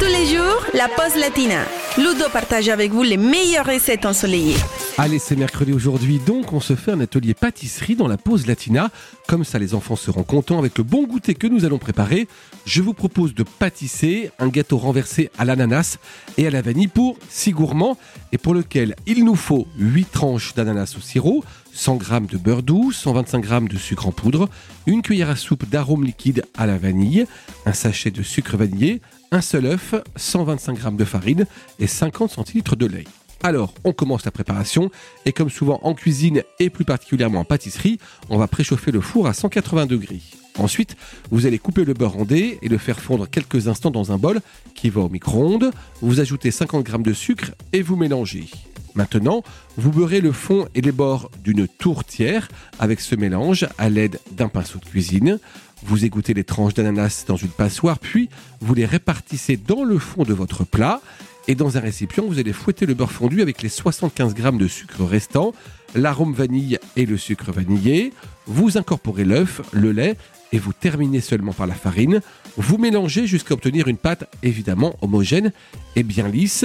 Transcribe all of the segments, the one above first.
Tous les jours, la pause latina. Ludo partage avec vous les meilleures recettes ensoleillées. Allez, c'est mercredi aujourd'hui, donc on se fait un atelier pâtisserie dans la pause latina. Comme ça, les enfants seront contents avec le bon goûter que nous allons préparer. Je vous propose de pâtisser un gâteau renversé à l'ananas et à la vanille pour 6 gourmands et pour lequel il nous faut 8 tranches d'ananas au sirop, 100 g de beurre doux, 125 g de sucre en poudre, une cuillère à soupe d'arôme liquide à la vanille, un sachet de sucre vanillé, un seul œuf, 125 g de farine et 50 centilitres de lait. Alors, on commence la préparation et comme souvent en cuisine et plus particulièrement en pâtisserie, on va préchauffer le four à 180 degrés. Ensuite, vous allez couper le beurre en dés et le faire fondre quelques instants dans un bol qui va au micro-ondes. Vous ajoutez 50 g de sucre et vous mélangez. Maintenant, vous beurrez le fond et les bords d'une tourtière avec ce mélange à l'aide d'un pinceau de cuisine. Vous égouttez les tranches d'ananas dans une passoire, puis vous les répartissez dans le fond de votre plat. Et dans un récipient, vous allez fouetter le beurre fondu avec les 75 g de sucre restant, l'arôme vanille et le sucre vanillé. Vous incorporez l'œuf, le lait et vous terminez seulement par la farine. Vous mélangez jusqu'à obtenir une pâte évidemment homogène et bien lisse.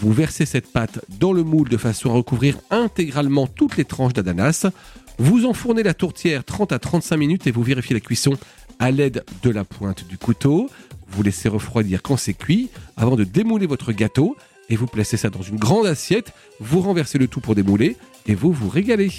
Vous versez cette pâte dans le moule de façon à recouvrir intégralement toutes les tranches d'ananas. Vous enfournez la tourtière 30 à 35 minutes et vous vérifiez la cuisson à l'aide de la pointe du couteau. Vous laissez refroidir quand c'est cuit avant de démouler votre gâteau et vous placez ça dans une grande assiette. Vous renversez le tout pour démouler et vous vous régalez.